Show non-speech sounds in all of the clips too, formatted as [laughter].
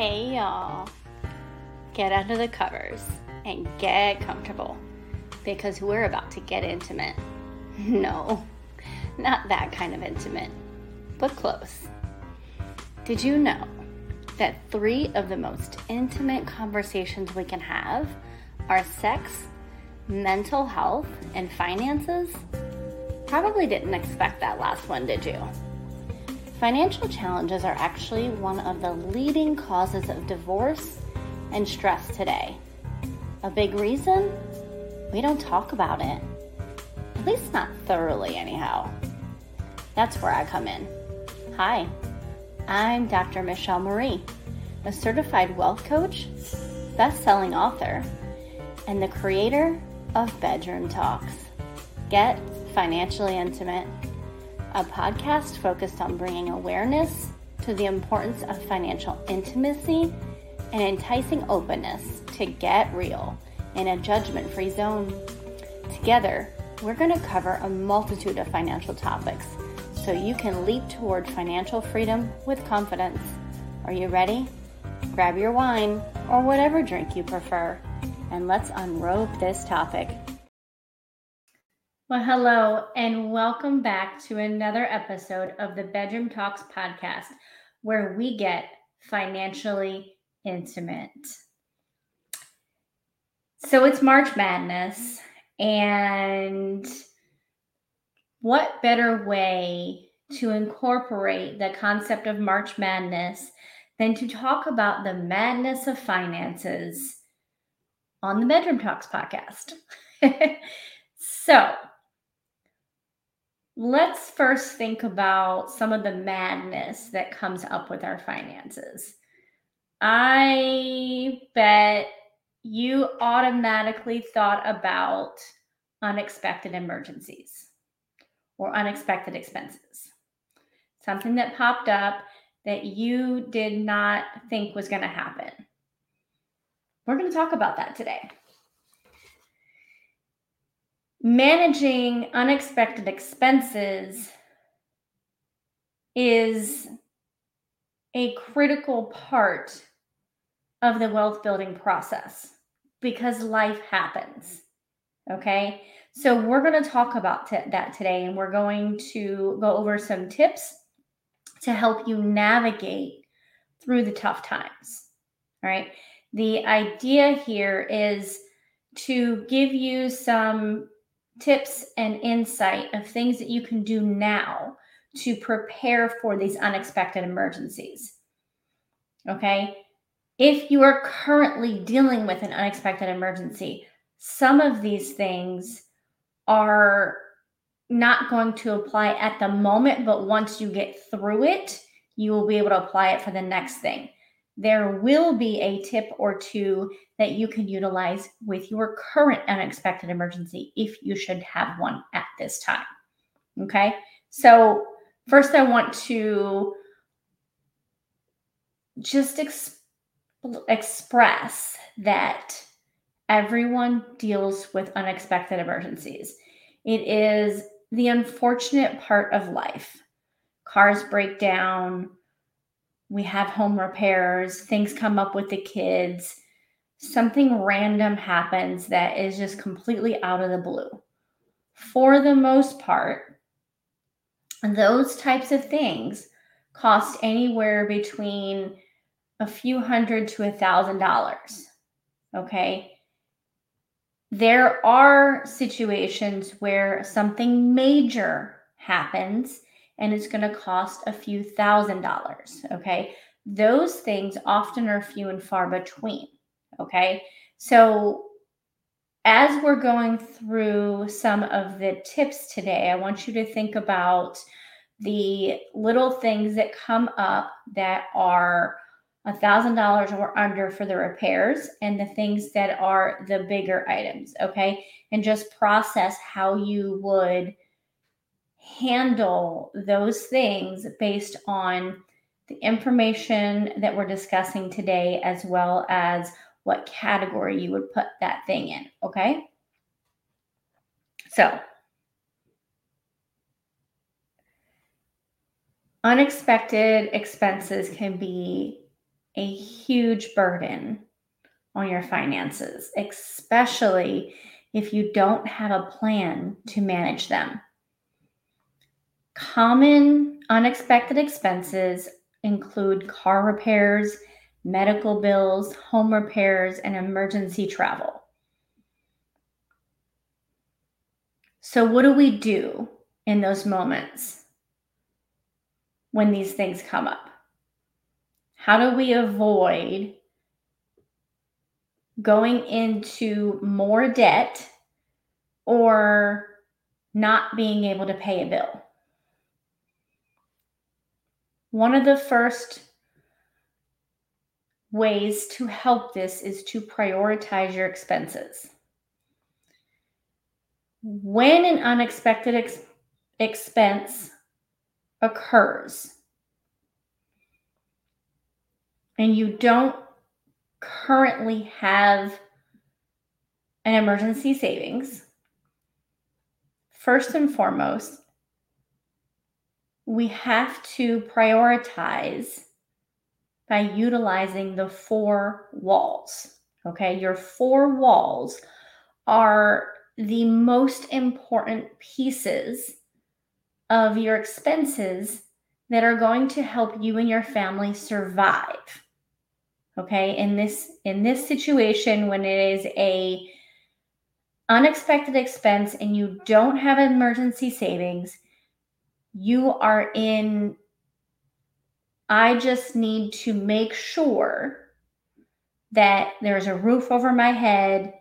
Hey, y'all. Get under the covers and get comfortable because we're about to get intimate. [laughs] No, not that kind of intimate, but close. Did you know that three of the most intimate conversations we can have are sex, mental health, and finances? Probably didn't expect that last one, did you? Financial challenges are actually one of the leading causes of divorce and stress today. A big reason? We don't talk about it. At least not thoroughly, anyhow. That's where I come in. Hi, I'm Dr. Michelle Marie, a certified wealth coach, best selling author, and the creator of Bedroom Talks. Get financially intimate a podcast focused on bringing awareness to the importance of financial intimacy and enticing openness to get real in a judgment free zone. Together, we're going to cover a multitude of financial topics so you can leap toward financial freedom with confidence. Are you ready? Grab your wine or whatever drink you prefer, and let's unrobe this topic. Well, hello, and welcome back to another episode of the Bedroom Talks podcast, where we get financially intimate. So it's March Madness, and what better way to incorporate the concept of March Madness than to talk about the madness of finances on the Bedroom Talks podcast? [laughs] so, let's first think about some of the madness that comes up with our finances. I bet you automatically thought about unexpected emergencies or unexpected expenses. Something that popped up that you did not think was going to happen. We're going to talk about that today managing unexpected expenses is a critical part of the wealth building process because life happens. Okay. So, we're going to talk about t- that today, and we're going to go over some tips to help you navigate through the tough times. All right. The idea here is to give you some tips and insight of things that you can do now to prepare for these unexpected emergencies. Okay. If you are currently dealing with an unexpected emergency, some of these things are not going to apply at the moment, but once you get through it, you will be able to apply it for the next thing there will be a tip or two that you can utilize with your current unexpected emergency if you should have one at this time. Okay. So, first, I want to just ex- express that everyone deals with unexpected emergencies. It is the unfortunate part of life. Cars break down, we have home repairs, things come up with the kids, something random happens that is just completely out of the blue. For the most part, those types of things cost anywhere between a few hundred to a thousand dollars. Okay. There are situations where something major happens and it's going to cost a few thousand dollars. Okay. Those things often are few and far between. Okay. So, as we're going through some of the tips today, I want you to think about the little things that come up that are a thousand dollars or under for the repairs and the things that are the bigger items okay and just process how you would handle those things based on the information that we're discussing today, as well as what category you would put that thing in. Okay. So, unexpected expenses can be a huge burden on your finances, especially if you don't have a plan to manage them. Common unexpected expenses include car repairs, medical bills, home repairs, and emergency travel. So, what do we do in those moments when these things come up? How do we avoid going into more debt or not being able to pay a bill? One of the first ways to help this is to prioritize your expenses. When an unexpected ex- expense occurs and you don't currently have an emergency savings, first and foremost, we have to prioritize by utilizing the four walls. Okay, your four walls are the most important pieces of your expenses that are going to help you and your family survive. Okay, in this in this situation when it is a unexpected expense and you don't have emergency savings, you are in I just need to make sure that there's a roof over my head,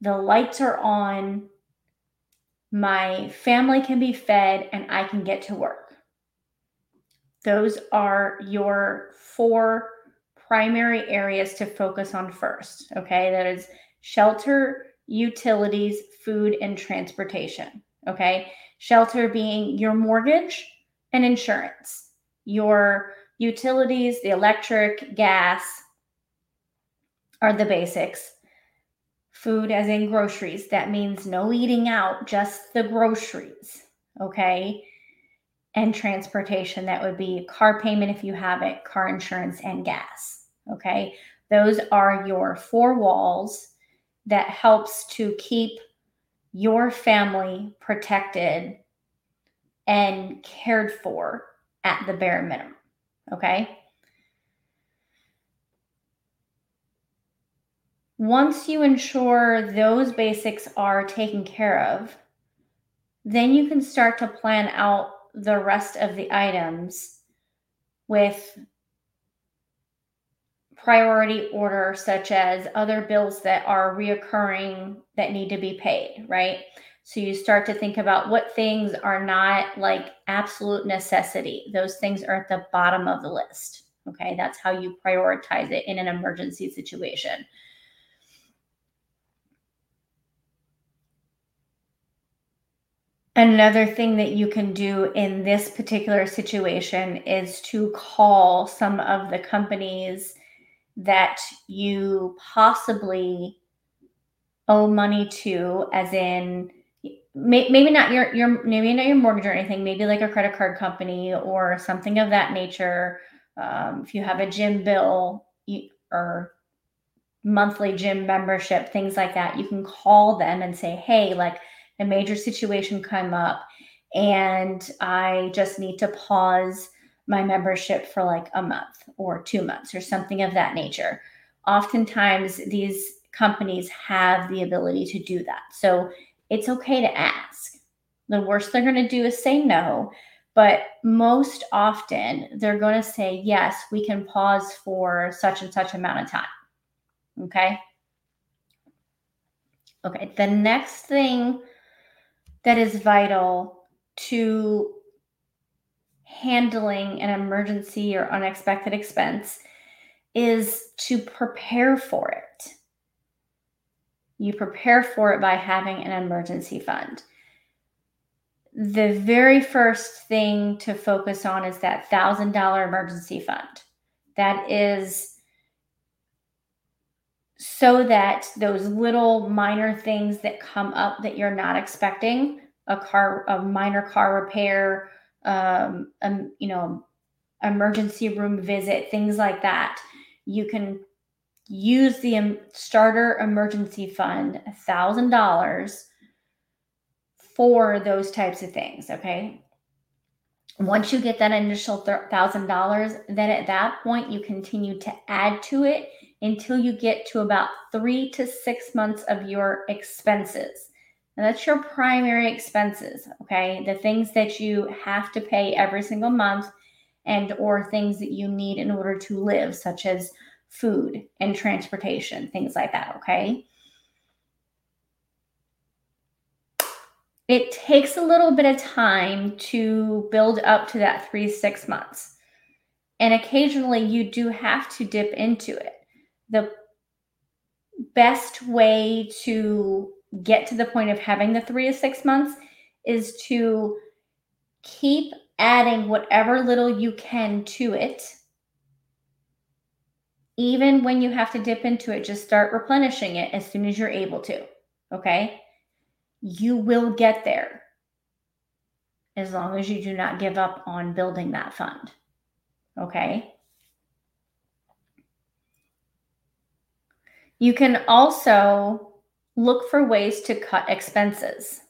the lights are on, my family can be fed, and I can get to work. Those are your four primary areas to focus on first. Okay, that is shelter, utilities, food, and transportation. Okay, shelter being your mortgage and insurance your utilities, the electric, gas are the basics. Food, as in groceries, that means no eating out, just the groceries. Okay. And transportation, that would be car payment if you have it, car insurance, and gas. Okay. Those are your four walls that helps to keep your family protected and cared for at the bare minimum. Okay. Once you ensure those basics are taken care of, then you can start to plan out the rest of the items with priority order, such as other bills that are reoccurring that need to be paid, right? So you start to think about what things are not like absolute necessity. Those things are at the bottom of the list. Okay. That's how you prioritize it in an emergency situation. Another thing that you can do in this particular situation is to call some of the companies that you possibly owe money to, as in maybe not your your maybe not your mortgage or anything maybe like a credit card company or something of that nature. Um, if you have a gym bill or monthly gym membership things like that you can call them and say hey like a major situation come up and i just need to pause my membership for like a month or two months or something of that nature oftentimes these companies have the ability to do that so it's okay to ask. The worst they're going to do is say no, but most often they're going to say, yes, we can pause for such and such amount of time. Okay. Okay. The next thing that is vital to handling an emergency or unexpected expense is to prepare for it. You prepare for it by having an emergency fund. The very first thing to focus on is that $1,000 emergency fund. That is so that those little minor things that come up that you're not expecting a car a minor car repair um, um you know emergency room visit things like that you can use the starter emergency fund, a $1,000 for those types of things. Okay. Once you get that initial $1,000, then at that point, you continue to add to it until you get to about three to six months of your expenses. And that's your primary expenses, okay? The things that you have to pay every single month and or things that you need in order to live such as food and transportation, things like that, okay? It takes a little bit of time to build up to that 3 6 months. And occasionally you do have to dip into it. The best way to get to the point of having the 3 to 6 months is to keep adding whatever little you can to it. Even when you have to dip into it, just start replenishing it as soon as you're able to. Okay. You will get there as long as you do not give up on building that fund. Okay. You can also look for ways to cut expenses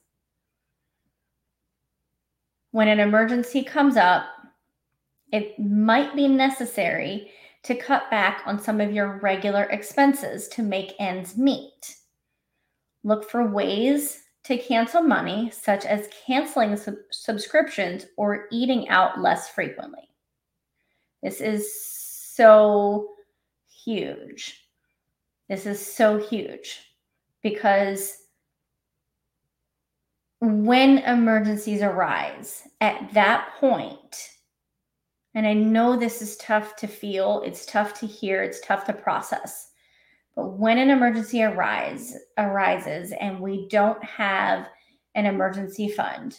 when an emergency comes up, it might be necessary to cut back on some of your regular expenses to make ends meet. Look for ways to cancel money, such as canceling sub- subscriptions or eating out less frequently. This is so huge. This is so huge because when emergencies arise at that point, and I know this is tough to feel, it's tough to hear, it's tough to process. But when an emergency arise, arises and we don't have an emergency fund,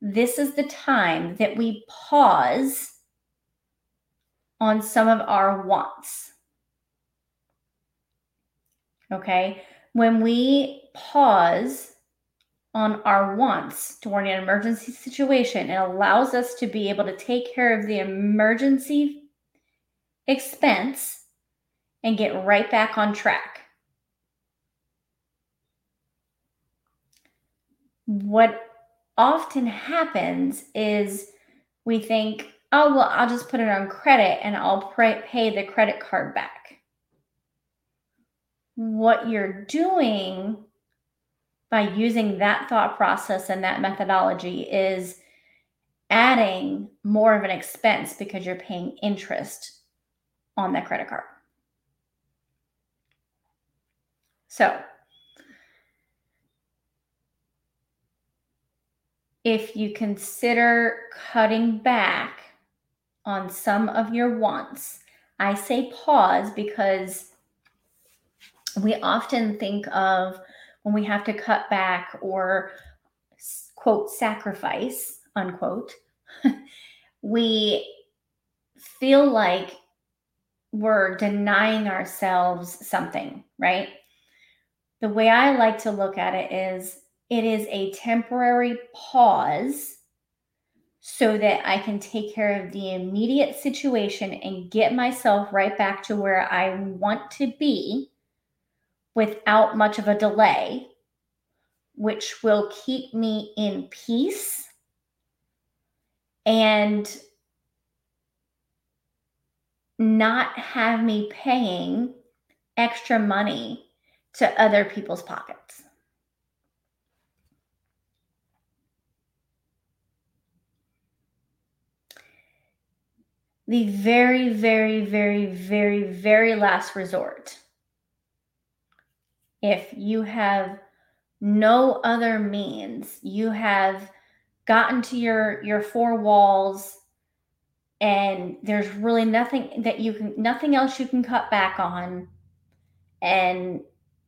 this is the time that we pause on some of our wants. Okay? When we pause on our wants during an emergency situation. It allows us to be able to take care of the emergency expense and get right back on track. What often happens is we think, oh, well, I'll just put it on credit and I'll pay the credit card back. What you're doing by using that thought process and that methodology is adding more of an expense because you're paying interest on that credit card. So, if you consider cutting back on some of your wants, I say pause because we often think of when we have to cut back or quote sacrifice unquote [laughs] we feel like we're denying ourselves something right? The way i like to look at it is it is a temporary pause so that I can take care of the immediate situation and get myself right back to where I want to be without much of a delay, which will keep me in peace and not have me paying extra money to other people's pockets. The very, very, very, very, very last resort if you have no other means, you have gotten to your your four walls and there's really nothing that you can nothing else you can cut back on and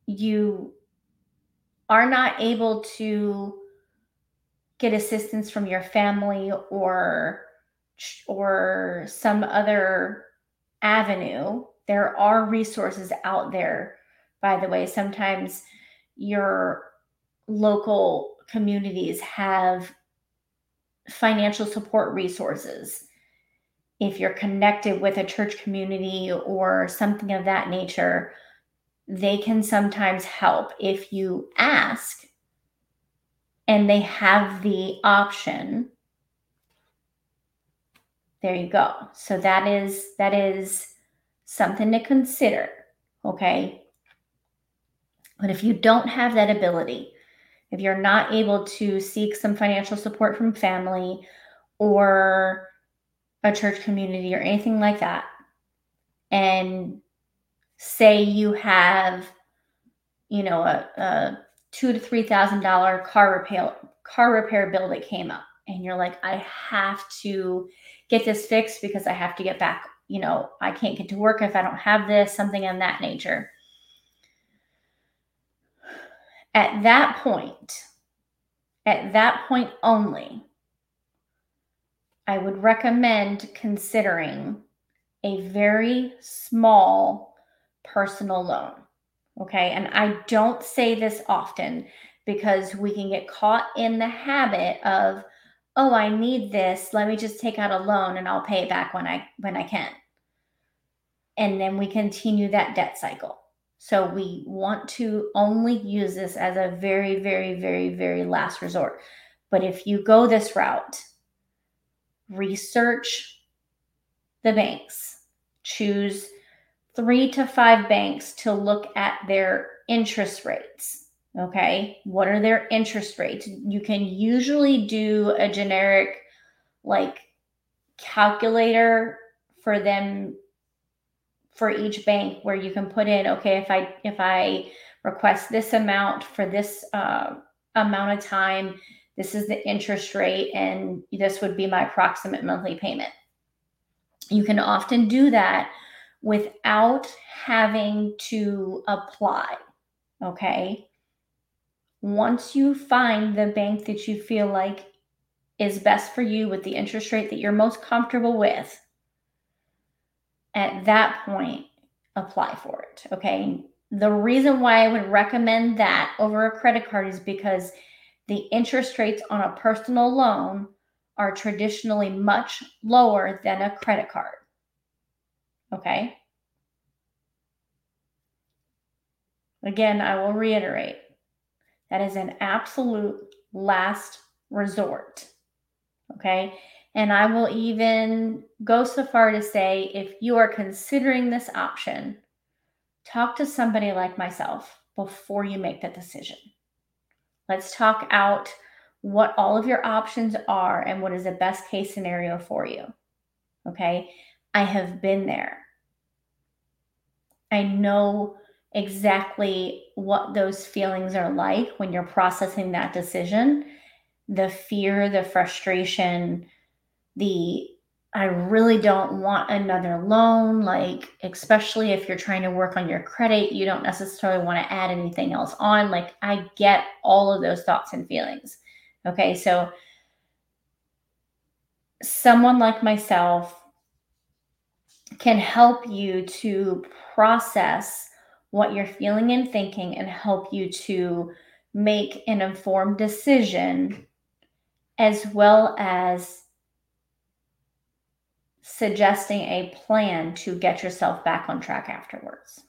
you are not able to get assistance from your family or or some other avenue there are resources out there by the way. Sometimes your local communities have financial support resources. if you're connected with a church community or something of that nature, they can sometimes help if you ask and they have the option there you go so that is that is something to consider okay but if you don't have that ability if you're not able to seek some financial support from family or a church community or anything like that and say you have you know a, a two to three thousand dollar car repair car repair bill that came up and you're like i have to get this fixed because i have to get back you know i can't get to work if i don't have this something of that nature at that point at that point only i would recommend considering a very small personal loan Okay. And I don't say this often because we can get caught in the habit of, oh, I need this. Let me just take out a loan and I'll pay it back when I when I can. And then we continue that debt cycle. So we want to only use this as a very, very, very, very last resort. But if you go this route, research the banks, choose three to five banks to look at their interest rates. Okay. What are their interest rates? You can usually do a generic like calculator for them for each bank where you can put in okay if i if i request this amount for this uh, amount of time this is the interest rate and this would be my approximate monthly payment you can often do that without having to apply. Okay. Once you find the bank that you feel like is best for you with the interest rate that you're most comfortable with, at that point, apply for it. Okay. The reason why I would recommend that over a credit card is because the interest rates on a personal loan are traditionally much lower than a credit card. Okay. Again, I will reiterate that is an absolute last resort. Okay. And I will even go so far to say if you are considering this option, talk to somebody like myself before you make that decision. Let's talk out what all of your options are and what is the best case scenario for you. Okay. I have been there. I know exactly what those feelings are like when you're processing that decision the fear, the frustration, the I really don't want another loan. Like, especially if you're trying to work on your credit, you don't necessarily want to add anything else on. Like, I get all of those thoughts and feelings. Okay. So, someone like myself can help you to process what you're feeling and thinking and help you to make an informed decision as well as suggesting a plan to get yourself back on track afterwards.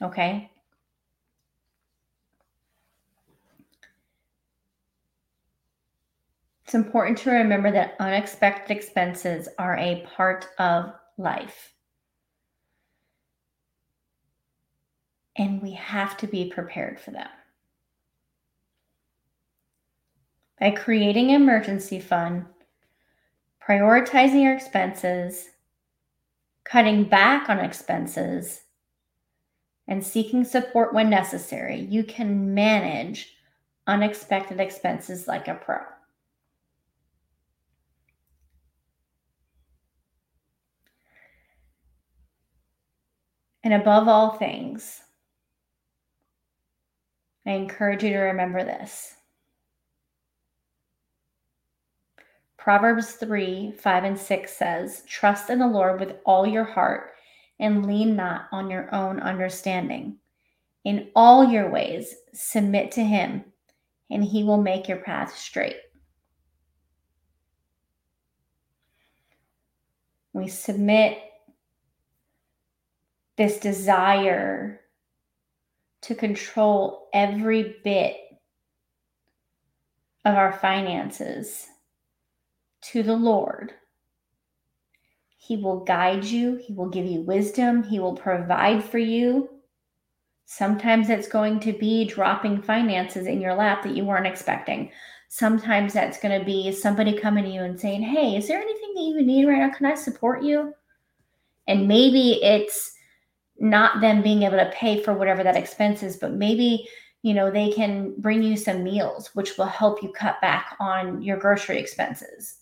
Okay? It's important to remember that unexpected expenses are a part of life. and we have to be prepared for them. By creating an emergency fund, prioritizing your expenses, cutting back on expenses, and seeking support when necessary, you can manage unexpected expenses like a pro. And above all things, I encourage you to remember this. Proverbs 3 5 and 6 says, Trust in the Lord with all your heart and lean not on your own understanding. In all your ways, submit to him, and he will make your path straight. We submit this desire to control every bit of our finances to the Lord. He will guide you, He will give you wisdom, He will provide for you. Sometimes it's going to be dropping finances in your lap that you weren't expecting. Sometimes that's going to be somebody coming to you and saying, Hey, is there anything that you need right now? Can I support you? And maybe it's not them being able to pay for whatever that expense is, but maybe you know they can bring you some meals which will help you cut back on your grocery expenses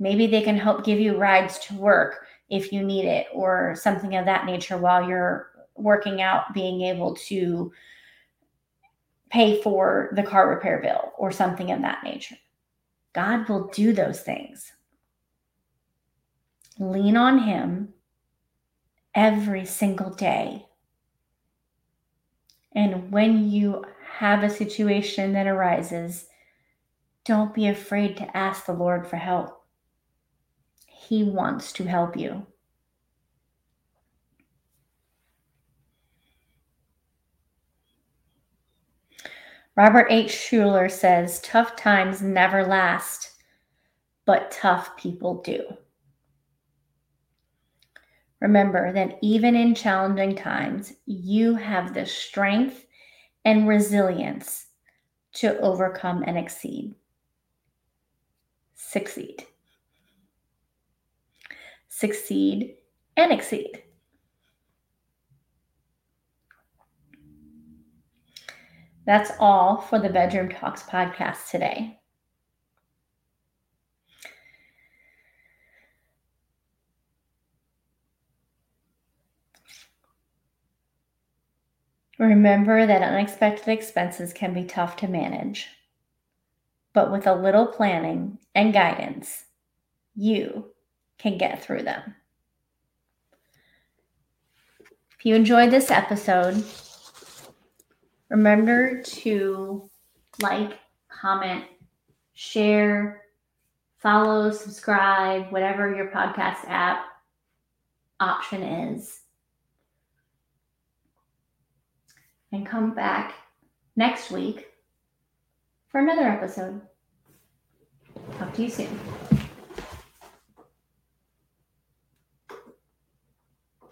maybe they can help give you rides to work if you need it or something of that nature while you're working out being able to pay for the car repair bill or something of that nature. God will do those things. Lean on him every single day. And when you have a situation that arises, don't be afraid to ask the Lord for help. He wants to help you. Robert H. Schuller says tough times never last, but tough people do. Remember that even in challenging times, you have the strength and resilience to overcome and exceed. Succeed. Succeed and exceed. That's all for the Bedroom Talks podcast today. Remember that unexpected expenses can be tough to manage, but with a little planning and guidance, you can get through them. If you enjoyed this episode, remember to like, comment, share, follow, subscribe, whatever your podcast app option is. and come back next week for another episode. Talk to you soon.